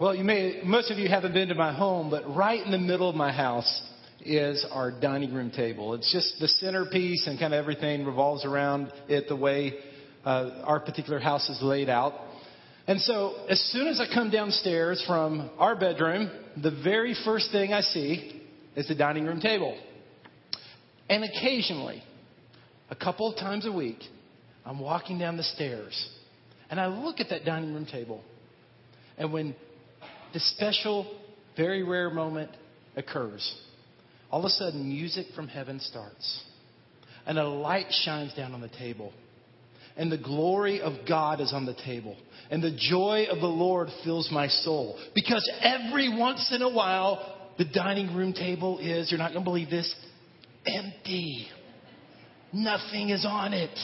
Well, you may, most of you haven't been to my home, but right in the middle of my house is our dining room table. It's just the centerpiece and kind of everything revolves around it the way uh, our particular house is laid out. And so as soon as I come downstairs from our bedroom, the very first thing I see is the dining room table. And occasionally, a couple of times a week, I'm walking down the stairs and I look at that dining room table. And when this special, very rare moment occurs. All of a sudden, music from heaven starts, and a light shines down on the table, and the glory of God is on the table, and the joy of the Lord fills my soul. Because every once in a while, the dining room table is, you're not going to believe this, empty. Nothing is on it.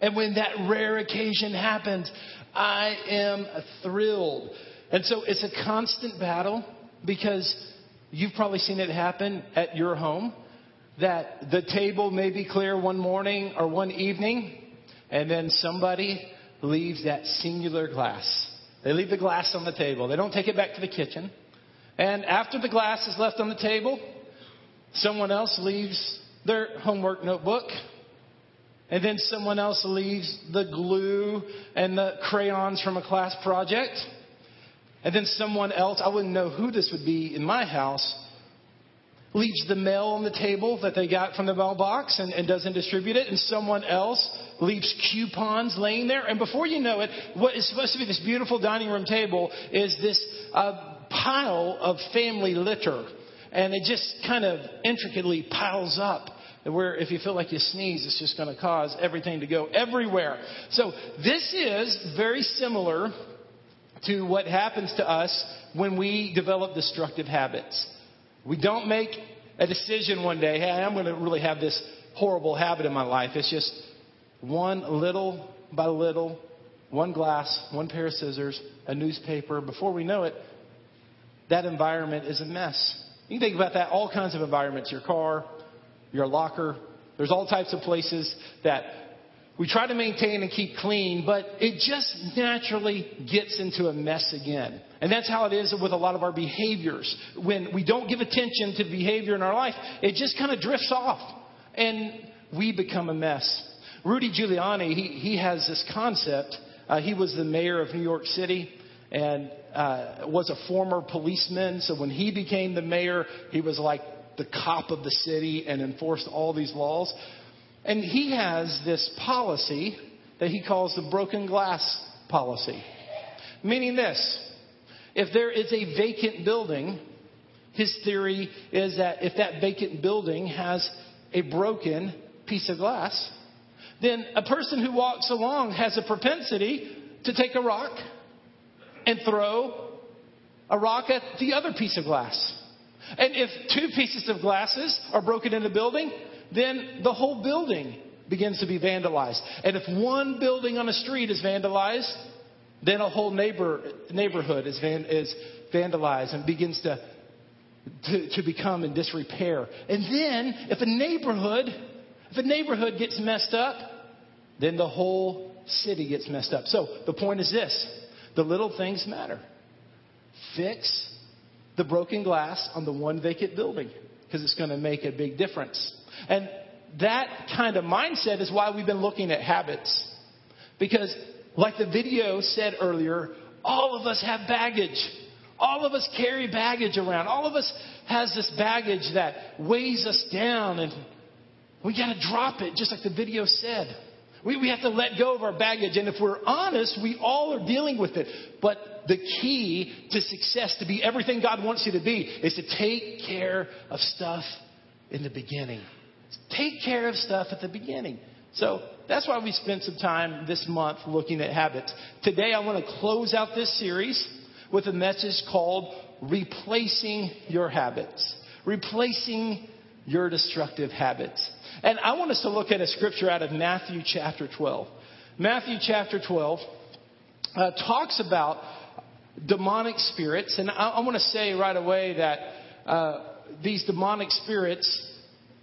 And when that rare occasion happens, I am thrilled. And so it's a constant battle because you've probably seen it happen at your home that the table may be clear one morning or one evening, and then somebody leaves that singular glass. They leave the glass on the table. They don't take it back to the kitchen. And after the glass is left on the table, someone else leaves their homework notebook. And then someone else leaves the glue and the crayons from a class project. And then someone else, I wouldn't know who this would be in my house, leaves the mail on the table that they got from the mailbox and, and doesn't distribute it. And someone else leaves coupons laying there. And before you know it, what is supposed to be this beautiful dining room table is this uh, pile of family litter. And it just kind of intricately piles up where if you feel like you sneeze, it's just going to cause everything to go everywhere. So this is very similar to what happens to us when we develop destructive habits. We don't make a decision one day, hey, I'm going to really have this horrible habit in my life. It's just one little by little, one glass, one pair of scissors, a newspaper. Before we know it, that environment is a mess. You can think about that, all kinds of environments your car, your locker. There's all types of places that we try to maintain and keep clean, but it just naturally gets into a mess again. And that's how it is with a lot of our behaviors. When we don't give attention to behavior in our life, it just kind of drifts off and we become a mess. Rudy Giuliani, he, he has this concept. Uh, he was the mayor of New York City and uh, was a former policeman. So when he became the mayor, he was like the cop of the city and enforced all these laws. And he has this policy that he calls the broken glass policy. Meaning this if there is a vacant building, his theory is that if that vacant building has a broken piece of glass, then a person who walks along has a propensity to take a rock and throw a rock at the other piece of glass. And if two pieces of glasses are broken in a building, then the whole building begins to be vandalized. And if one building on a street is vandalized, then a whole neighbor, neighborhood is, van, is vandalized and begins to, to, to become in disrepair. And then, if a neighborhood, if a neighborhood gets messed up, then the whole city gets messed up. So the point is this the little things matter. Fix the broken glass on the one vacant building because it's going to make a big difference. And that kind of mindset is why we've been looking at habits. Because, like the video said earlier, all of us have baggage. All of us carry baggage around. All of us has this baggage that weighs us down and we got to drop it, just like the video said. We, we have to let go of our baggage. And if we're honest, we all are dealing with it. But the key to success, to be everything God wants you to be, is to take care of stuff in the beginning. Take care of stuff at the beginning. So that's why we spent some time this month looking at habits. Today I want to close out this series with a message called Replacing Your Habits. Replacing your destructive habits. And I want us to look at a scripture out of Matthew chapter 12. Matthew chapter 12 uh, talks about demonic spirits. And I, I want to say right away that uh, these demonic spirits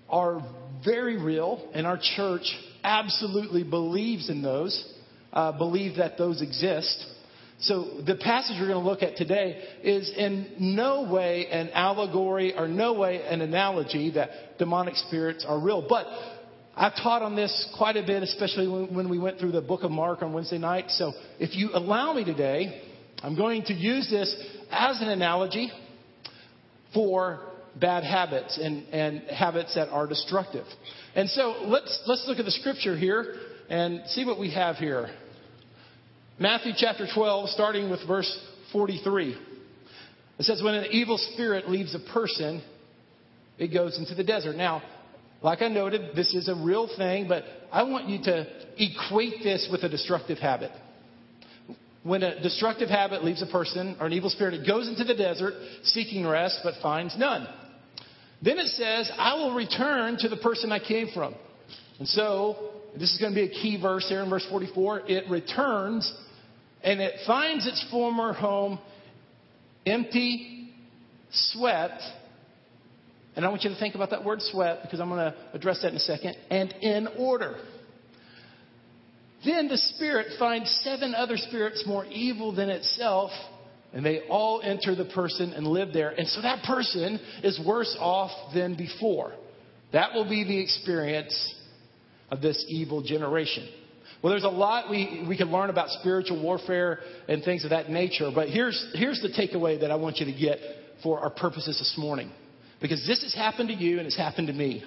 are very real, and our church absolutely believes in those, uh, believe that those exist. So the passage we're going to look at today is in no way an allegory or no way an analogy that demonic spirits are real. But I've taught on this quite a bit, especially when we went through the book of Mark on Wednesday night. So if you allow me today, I'm going to use this as an analogy for bad habits and, and habits that are destructive. And so let's, let's look at the scripture here and see what we have here. Matthew chapter 12, starting with verse 43. It says, When an evil spirit leaves a person, it goes into the desert. Now, like I noted, this is a real thing, but I want you to equate this with a destructive habit. When a destructive habit leaves a person or an evil spirit, it goes into the desert seeking rest but finds none. Then it says, I will return to the person I came from. And so, this is going to be a key verse here in verse 44. It returns and it finds its former home empty, swept, and I want you to think about that word swept because I'm going to address that in a second, and in order. Then the Spirit finds seven other spirits more evil than itself, and they all enter the person and live there. And so that person is worse off than before. That will be the experience of this evil generation. Well, there's a lot we, we can learn about spiritual warfare and things of that nature, but here's, here's the takeaway that I want you to get for our purposes this morning. Because this has happened to you and it's happened to me.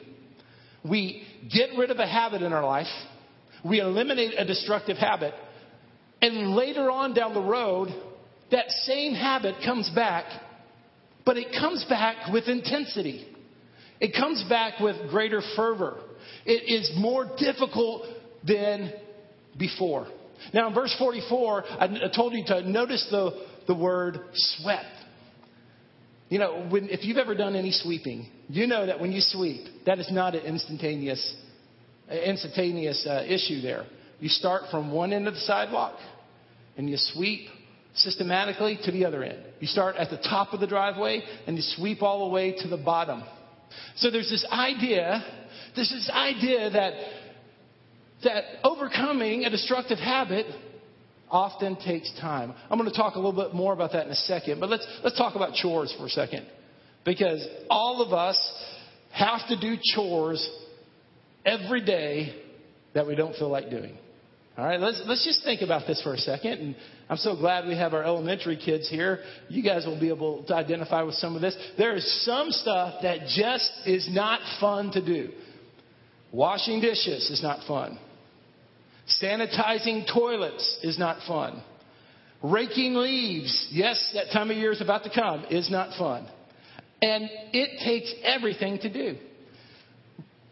We get rid of a habit in our life, we eliminate a destructive habit, and later on down the road, that same habit comes back, but it comes back with intensity. It comes back with greater fervor. It is more difficult than before. Now, in verse 44, I told you to notice the, the word swept. You know, when, if you've ever done any sweeping, you know that when you sweep, that is not an instantaneous, instantaneous uh, issue there. You start from one end of the sidewalk and you sweep systematically to the other end. You start at the top of the driveway and you sweep all the way to the bottom. So there's this idea, there's this idea that that overcoming a destructive habit often takes time. I'm going to talk a little bit more about that in a second, but let's, let's talk about chores for a second. Because all of us have to do chores every day that we don't feel like doing. All right, let's, let's just think about this for a second. And I'm so glad we have our elementary kids here. You guys will be able to identify with some of this. There is some stuff that just is not fun to do. Washing dishes is not fun. Sanitizing toilets is not fun. Raking leaves, yes, that time of year is about to come, is not fun. And it takes everything to do.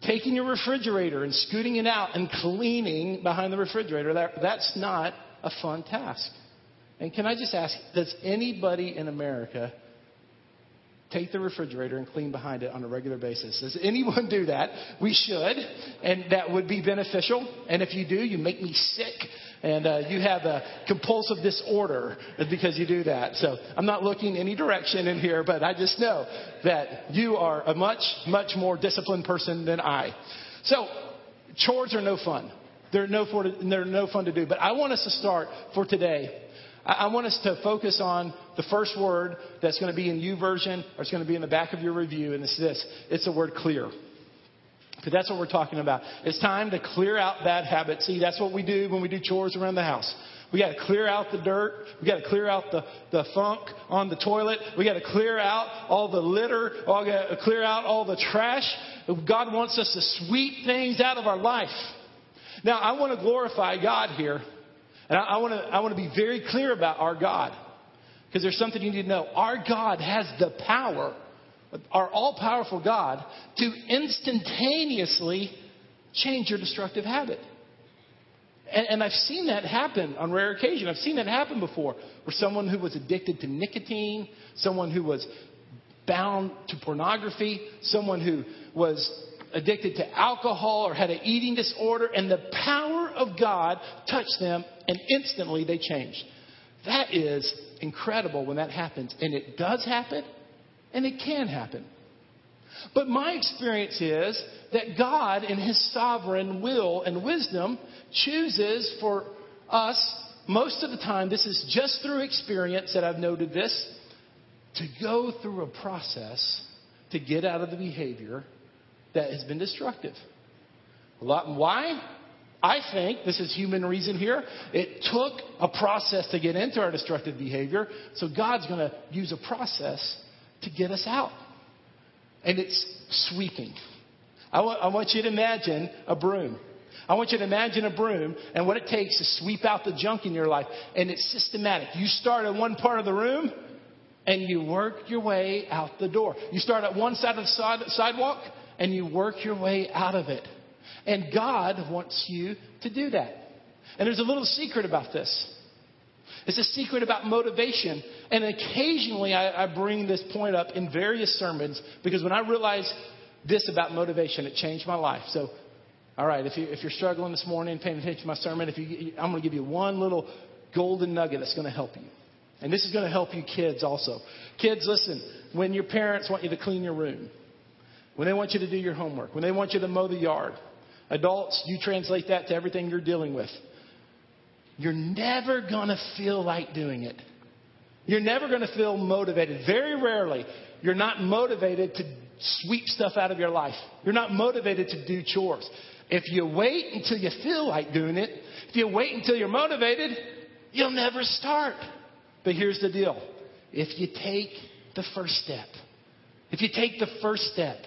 Taking your refrigerator and scooting it out and cleaning behind the refrigerator, that, that's not a fun task. And can I just ask, does anybody in America take the refrigerator and clean behind it on a regular basis. Does anyone do that? We should, and that would be beneficial. And if you do, you make me sick, and uh, you have a compulsive disorder because you do that. So I'm not looking any direction in here, but I just know that you are a much, much more disciplined person than I. So chores are no fun. They're no, for, they're no fun to do. But I want us to start for today I want us to focus on the first word that's going to be in YouVersion or it's going to be in the back of your review, and it's this. It's the word clear. Because that's what we're talking about. It's time to clear out bad habits. See, that's what we do when we do chores around the house. We got to clear out the dirt. We got to clear out the, the funk on the toilet. We got to clear out all the litter. We got to clear out all the trash. God wants us to sweep things out of our life. Now, I want to glorify God here. And I, I want to I want to be very clear about our God because there's something you need to know. Our God has the power, our all powerful God, to instantaneously change your destructive habit. And, and, I've seen that happen on rare occasion. I've seen that happen before, where someone who was addicted to nicotine, someone who was bound to pornography, someone who was addicted to alcohol or had an eating disorder, and the power of God touched them, and instantly they changed. That is incredible when that happens. And it does happen, and it can happen. But my experience is that God, in His sovereign will and wisdom, chooses for us most of the time, this is just through experience that I've noted this, to go through a process to get out of the behavior that has been destructive. A lot, why? I think, this is human reason here, it took a process to get into our destructive behavior, so God's going to use a process to get us out. And it's sweeping. I want, you to imagine a broom. I want you to imagine a broom and what it takes to sweep out the junk in your life. And it's systematic. You start in one part of the room and you work your way out the door. You start at one side of the sidewalk and you work your way out of it. And God wants you to do that. And there's a little secret about this. It's a secret about motivation. And occasionally I, I bring this point up in various sermons because when I realized this about motivation, it changed my life. So, all right, if, you, if you're struggling this morning, paying attention to my sermon, if you, I'm going to give you one little golden nugget that's going to help you. And this is going to help you kids also. Kids, listen, when your parents want you to clean your room, when they want you to do your homework, when they want you to mow the yard, adults, you translate that to everything you're dealing with. You're never going to feel like doing it. You're never going to feel motivated. Very rarely, you're not motivated to sweep stuff out of your life. You're not motivated to do chores. If you wait until you feel like doing it, if you wait until you're motivated, you'll never start. But here's the deal if you take the first step, if you take the first step,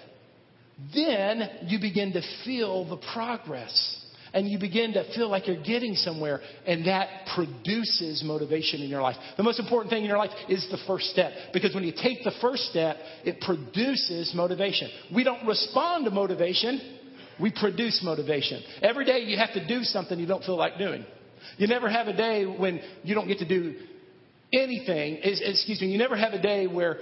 then you begin to feel the progress. And you begin to feel like you're getting somewhere, and that produces motivation in your life. The most important thing in your life is the first step. Because when you take the first step, it produces motivation. We don't respond to motivation, we produce motivation. Every day you have to do something you don't feel like doing. You never have a day when you don't get to do anything. Excuse me, you never have a day where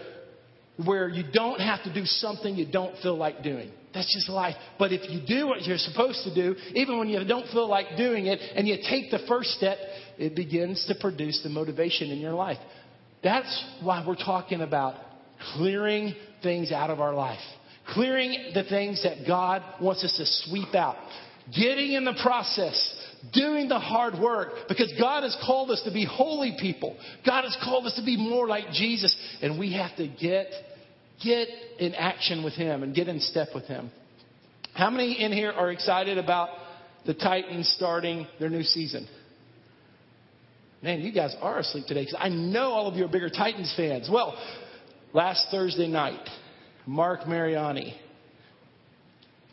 where you don't have to do something you don't feel like doing. That's just life. But if you do what you're supposed to do, even when you don't feel like doing it, and you take the first step, it begins to produce the motivation in your life. That's why we're talking about clearing things out of our life. Clearing the things that God wants us to sweep out. Getting in the process doing the hard work because God has called us to be holy people. God has called us to be more like Jesus and we have to get get in action with him and get in step with him. How many in here are excited about the Titans starting their new season? Man, you guys are asleep today because I know all of you are bigger Titans fans. Well, last Thursday night, Marc Mariani,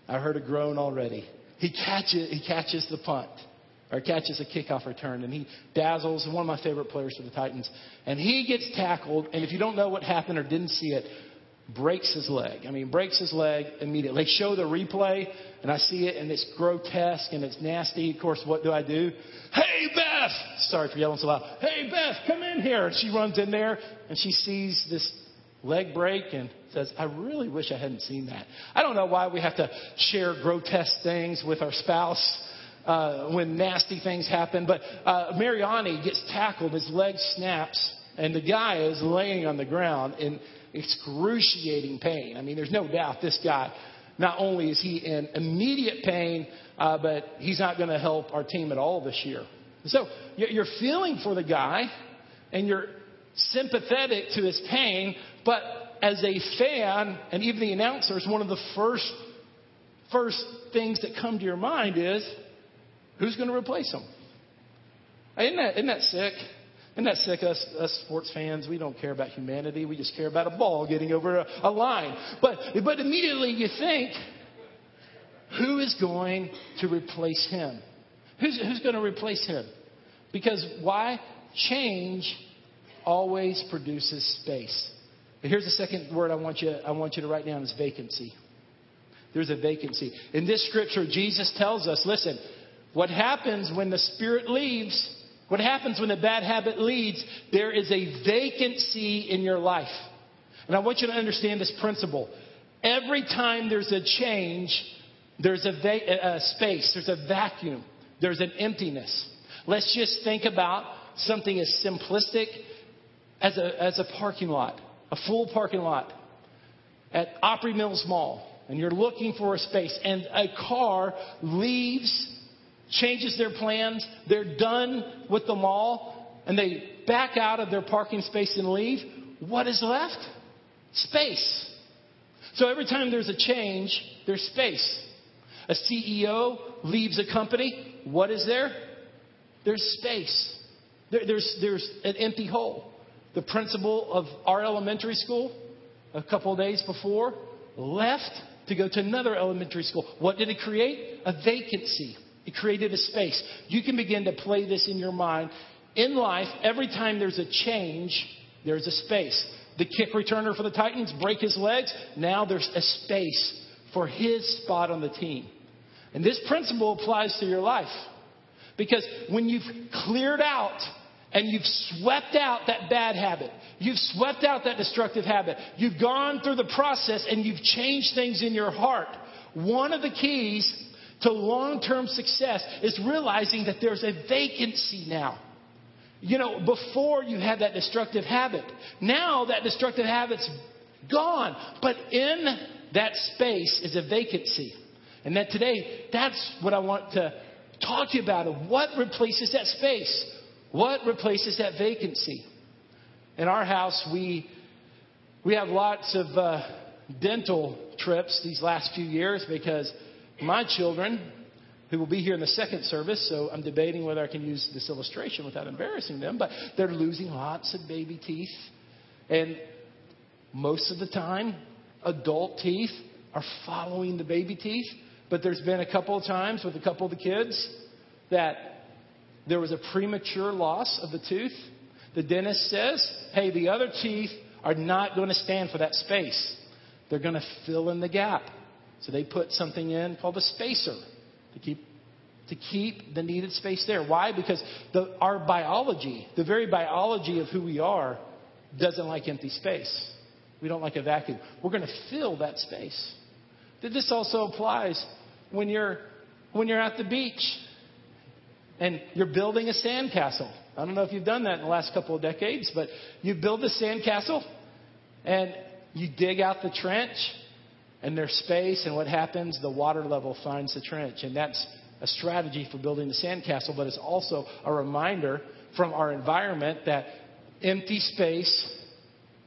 I heard a groan already. He catches, he catches the punt or catches a kickoff return, and he dazzles one of my favorite players for the Titans. And he gets tackled, and if you don't know what happened or didn't see it, breaks his leg. I mean, breaks his leg immediately. They show the replay, and I see it, and it's grotesque and it's nasty. Of course, what do I do? Hey, Beth! Sorry for yelling so loud. Hey, Beth, come in here. And she runs in there, and she sees this leg break and says, I really wish I hadn't seen that. I don't know why we have to share grotesque things with our spouse uh, when nasty things happen. But uh, Mariani gets tackled, his leg snaps, and the guy is laying on the ground in excruciating pain. I mean, there's no doubt this guy, not only is he in immediate pain, uh, but he's not going to help our team at all this year. So you're feeling for the guy, and you're sympathetic to his pain, but as a fan and even the announcers, one of the first first things that come to your mind is Who's going to replace him? Isn't that, isn't that sick? Isn't that sick, us, us sports fans? We don't care about humanity. We just care about a ball getting over a, a line. But, but immediately you think, who is going to replace him? Who's, who's going to replace him? Because why? Change always produces space. Here's the second word I want you, I want you to write down is vacancy. There's a vacancy. In this scripture, Jesus tells us, listen, what happens when the spirit leaves, what happens when a bad habit leads, there is a vacancy in your life. And I want you to understand this principle. Every time there's a change, there's a, va- a space, there's a vacuum, there's an emptiness. Let's just think about something as simplistic as a, as a parking lot, a full parking lot at Opry Mills Mall, and you're looking for a space, and a car leaves changes their plans. They're done with the mall and they back out of their parking space and leave. What is left? Space. So every time there's a change, there's space. A CEO leaves a company. What is there? There's space. There, there's, there's an empty hole. The principal of our elementary school, a couple of days before, left to go to another elementary school. What did it create? A vacancy. It created a space. You can begin to play this in your mind. In life, every time there's a change, there's a space. The kick returner for the Titans break his legs. Now there's a space for his spot on the team. And this principle applies to your life. Because when you've cleared out and you've swept out that bad habit, you've swept out that destructive habit, you've gone through the process and you've changed things in your heart, one of the keys to long term success is realizing that there's a vacancy now. You know, before you had that destructive habit, now that destructive habit's gone. But in that space is a vacancy. And that today, that's what I want to talk to you about. What replaces that space? What replaces that vacancy? In our house, we we have lots of uh, dental trips these last few years because my children, who will be here in the second service, so I'm debating whether I can use this illustration without embarrassing them, but they're losing lots of baby teeth. And most of the time, adult teeth are following the baby teeth. But there's been a couple of times with a couple of the kids that there was a premature loss of the tooth. The dentist says, hey, the other teeth are not going to stand for that space. They're going to fill in the gap. So they put something in called a spacer to keep to keep the needed space there. Why? Because the, our biology, the very biology of who we are, doesn't like empty space. We don't like a vacuum. We're going to fill that space. This also applies when you're when you're at the beach and you're building a sandcastle. I don't know if you've done that in the last couple of decades, but you build a sandcastle and you dig out the trench and there's space, and what happens? The water level finds the trench. And that's a strategy for building the sandcastle, but it's also a reminder from our environment that empty space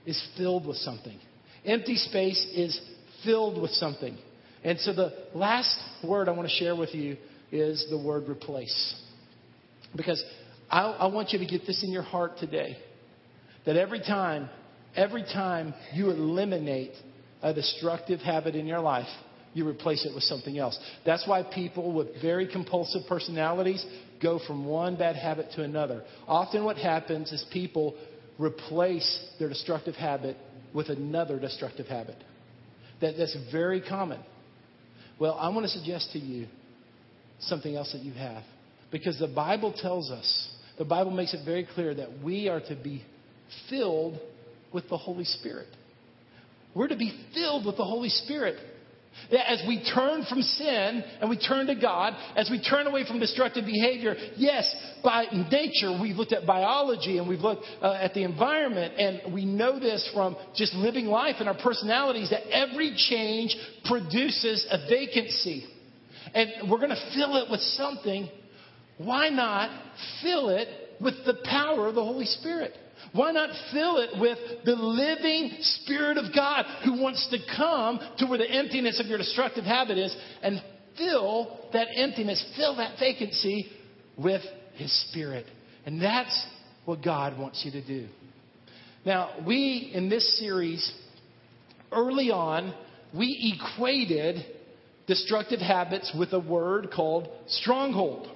is filled with something. Empty space is filled with something. And so the last word I want to share with you is the word replace. Because I, I want you to get this in your heart today. That every time, every time you eliminate a destructive habit in your life, you replace it with something else. That's why people with very compulsive personalities go from one bad habit to another. Often, what happens is people replace their destructive habit with another destructive habit. That, that's very common. Well, I want to suggest to you something else that you have. Because the Bible tells us, the Bible makes it very clear that we are to be filled with the Holy Spirit. We're to be filled with the Holy Spirit. As we turn from sin and we turn to God, as we turn away from destructive behavior, yes, by nature, we've looked at biology and we've looked uh, at the environment, and we know this from just living life and our personalities that every change produces a vacancy. And we're going to fill it with something. Why not fill it with the power of the Holy Spirit? Why not fill it with the living Spirit of God who wants to come to where the emptiness of your destructive habit is and fill that emptiness, fill that vacancy with His Spirit? And that's what God wants you to do. Now, we, in this series, early on, we equated destructive habits with a word called stronghold.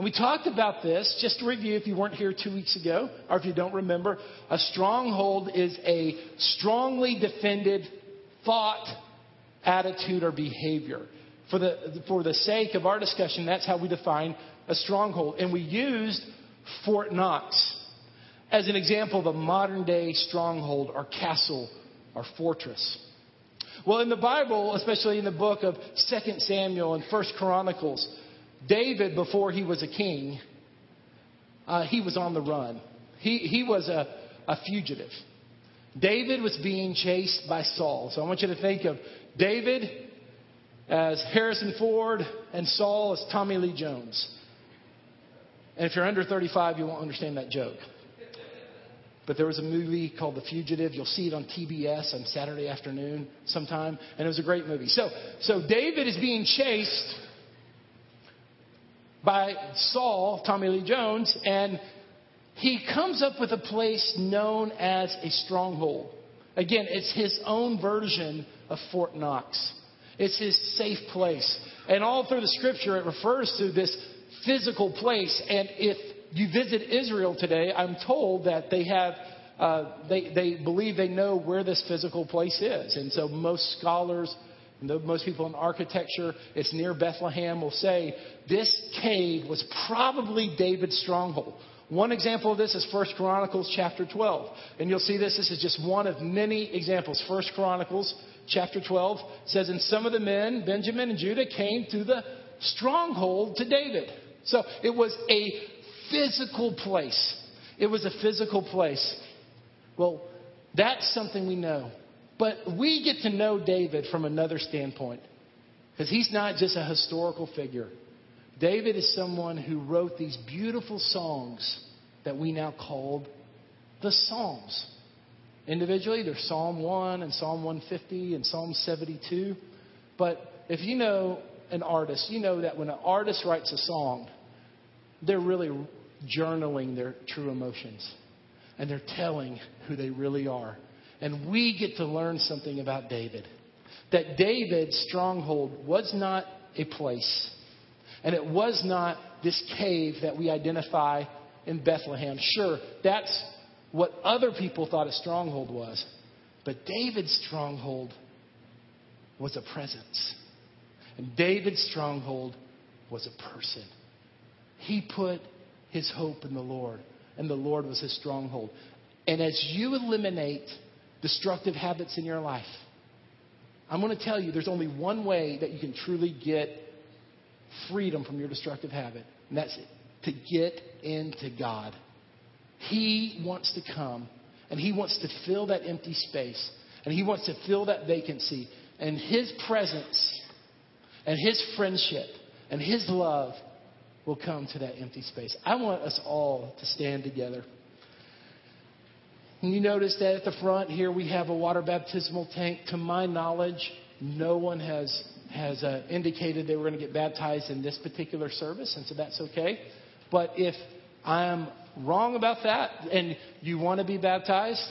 And we talked about this, just to review if you weren't here two weeks ago, or if you don't remember. A stronghold is a strongly defended thought, attitude, or behavior. For the, for the sake of our discussion, that's how we define a stronghold. And we used Fort Knox as an example of a modern day stronghold or castle or fortress. Well, in the Bible, especially in the book of 2 Samuel and 1 Chronicles, David, before he was a king, uh, he was on the run. He, he was a, a fugitive. David was being chased by Saul. So I want you to think of David as Harrison Ford and Saul as Tommy Lee Jones. And if you're under 35, you won't understand that joke. But there was a movie called The Fugitive. You'll see it on TBS on Saturday afternoon sometime. And it was a great movie. So, so David is being chased by Saul, Tommy Lee Jones, and he comes up with a place known as a stronghold. Again, it's his own version of Fort Knox. It's his safe place. And all through the scripture, it refers to this physical place. And if you visit Israel today, I'm told that they have, uh, they, they believe they know where this physical place is. And so most scholars, most people in architecture, it's near Bethlehem, will say this cave was probably David's stronghold. One example of this is 1 Chronicles chapter 12. And you'll see this. This is just one of many examples. 1 Chronicles chapter 12 says, And some of the men, Benjamin and Judah, came to the stronghold to David. So it was a physical place. It was a physical place. Well, that's something we know. But we get to know David from another standpoint. Because he's not just a historical figure. David is someone who wrote these beautiful songs that we now call the Psalms. Individually, there's Psalm 1 and Psalm 150 and Psalm 72. But if you know an artist, you know that when an artist writes a song, they're really journaling their true emotions. And they're telling who they really are. And we get to learn something about David. That David's stronghold was not a place. And it was not this cave that we identify in Bethlehem. Sure, that's what other people thought a stronghold was. But David's stronghold was a presence. And David's stronghold was a person. He put his hope in the Lord, and the Lord was his stronghold. And as you eliminate destructive habits in your life, I'm going to tell you there's only one way that you can truly get freedom from your destructive habit, and that's to get into God. He wants to come and He wants to fill that empty space and He wants to fill that vacancy. And His presence and His friendship and His love will come to that empty space. I want us all to stand together. And you notice that at the front here we have a water baptismal tank. To my knowledge, no one has has uh, indicated they were going to get baptized in this particular service, and so that's okay. But if I'm wrong about that and you want to be baptized,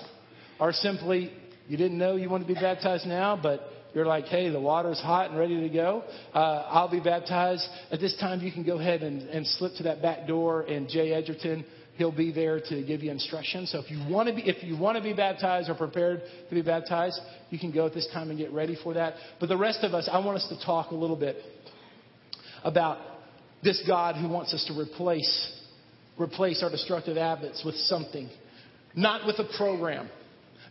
or simply you didn't know you want to be baptized now, but you're like, hey, the water's hot and ready to go, uh, I'll be baptized. At this time, you can go ahead and, and slip to that back door, and Jay Edgerton, he'll be there to give you instructions. So if you want to be, if you want to be baptized or prepared to be baptized, you can go at this time and get ready for that. But the rest of us, I want us to talk a little bit about this God who wants us to replace replace our destructive habits with something, not with a program,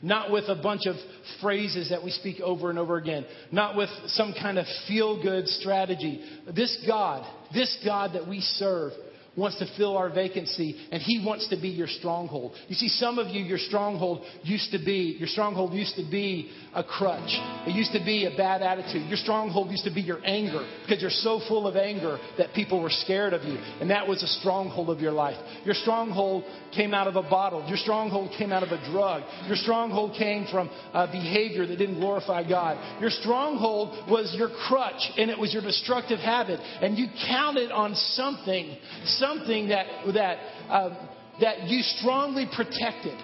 not with a bunch of phrases that we speak over and over again, not with some kind of feel good strategy. This God, this God that we serve, wants to fill our vacancy and he wants to be your stronghold. You see, some of you, your stronghold used to be, your stronghold used to be a crutch. It used to be a bad attitude. Your stronghold used to be your anger because you're so full of anger that people were scared of you. And that was a stronghold of your life. Your stronghold came out of a bottle. Your stronghold came out of a drug. Your stronghold came from behavior that didn't glorify God. Your stronghold was your crutch and it was your destructive habit. And you counted on something, something that, that, uh, that you strongly protected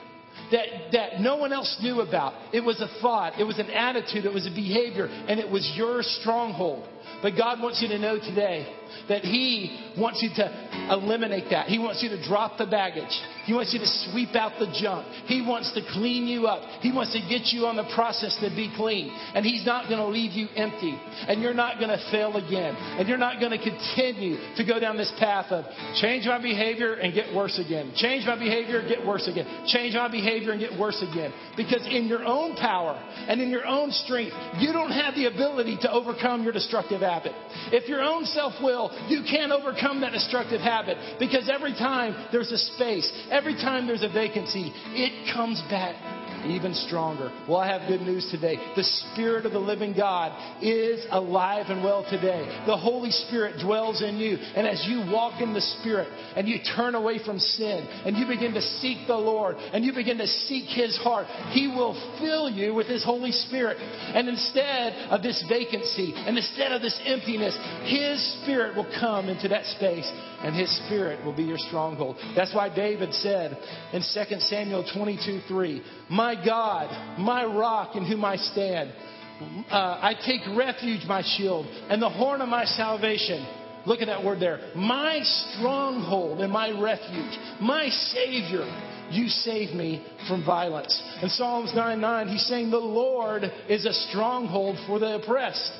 that, that no one else knew about. It was a thought, it was an attitude, it was a behavior, and it was your stronghold. But God wants you to know today that He wants you to eliminate that. He wants you to drop the baggage. He wants you to sweep out the junk. He wants to clean you up. He wants to get you on the process to be clean. And He's not going to leave you empty. And you're not going to fail again. And you're not going to continue to go down this path of change my behavior and get worse again. Change my behavior and get worse again. Change my behavior and get worse again. Because in your own power and in your own strength, you don't have the ability to overcome your destructive habit. If your own self will, you can't overcome that destructive habit because every time there's a space, every time there's a vacancy, it comes back even stronger. Well, I have good news today. The Spirit of the living God is alive and well today. The Holy Spirit dwells in you. And as you walk in the Spirit and you turn away from sin and you begin to seek the Lord and you begin to seek His heart, He will fill you with His Holy Spirit. And instead of this vacancy and instead of this emptiness, His Spirit will come into that space and His Spirit will be your stronghold. That's why David said in 2 Samuel 22 3, My God, my rock in whom I stand. Uh, I take refuge, my shield, and the horn of my salvation. Look at that word there. My stronghold and my refuge, my Savior. You save me from violence. In Psalms 9 9, he's saying, The Lord is a stronghold for the oppressed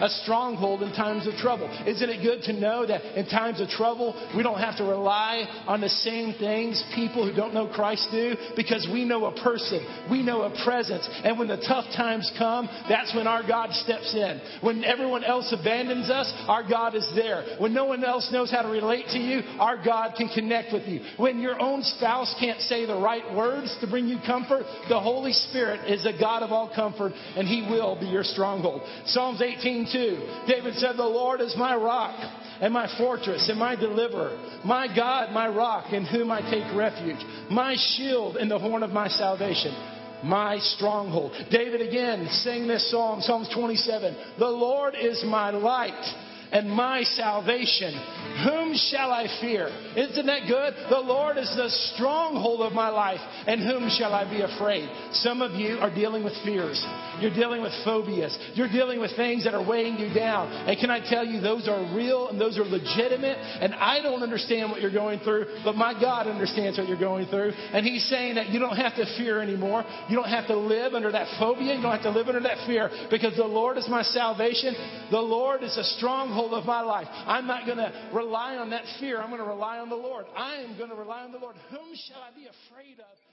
a stronghold in times of trouble. Isn't it good to know that in times of trouble, we don't have to rely on the same things people who don't know Christ do because we know a person, we know a presence. And when the tough times come, that's when our God steps in. When everyone else abandons us, our God is there. When no one else knows how to relate to you, our God can connect with you. When your own spouse can't say the right words to bring you comfort, the Holy Spirit is a God of all comfort and He will be your stronghold. Psalms 18 David said, The Lord is my rock and my fortress and my deliverer, my God, my rock in whom I take refuge, my shield and the horn of my salvation my stronghold. David again sang this song, Psalms 27. The Lord is my light and my salvation. Whom shall I fear? Isn't that good? The Lord is the stronghold of my life, and whom shall I be afraid? Some of you are dealing with fears. You're dealing with phobias. You're dealing with things that are weighing you down. And can I tell you, those are real and those are legitimate. And I don't understand what you're going through, but my God understands what you're going through. And He's saying that you don't have to fear anymore. You don't have to live under that phobia. You don't have to live under that fear because the Lord is my salvation. The Lord is a stronghold of my life. I'm not going to rely on that fear. I'm going to rely on the Lord. I am going to rely on the Lord. Whom shall I be afraid of?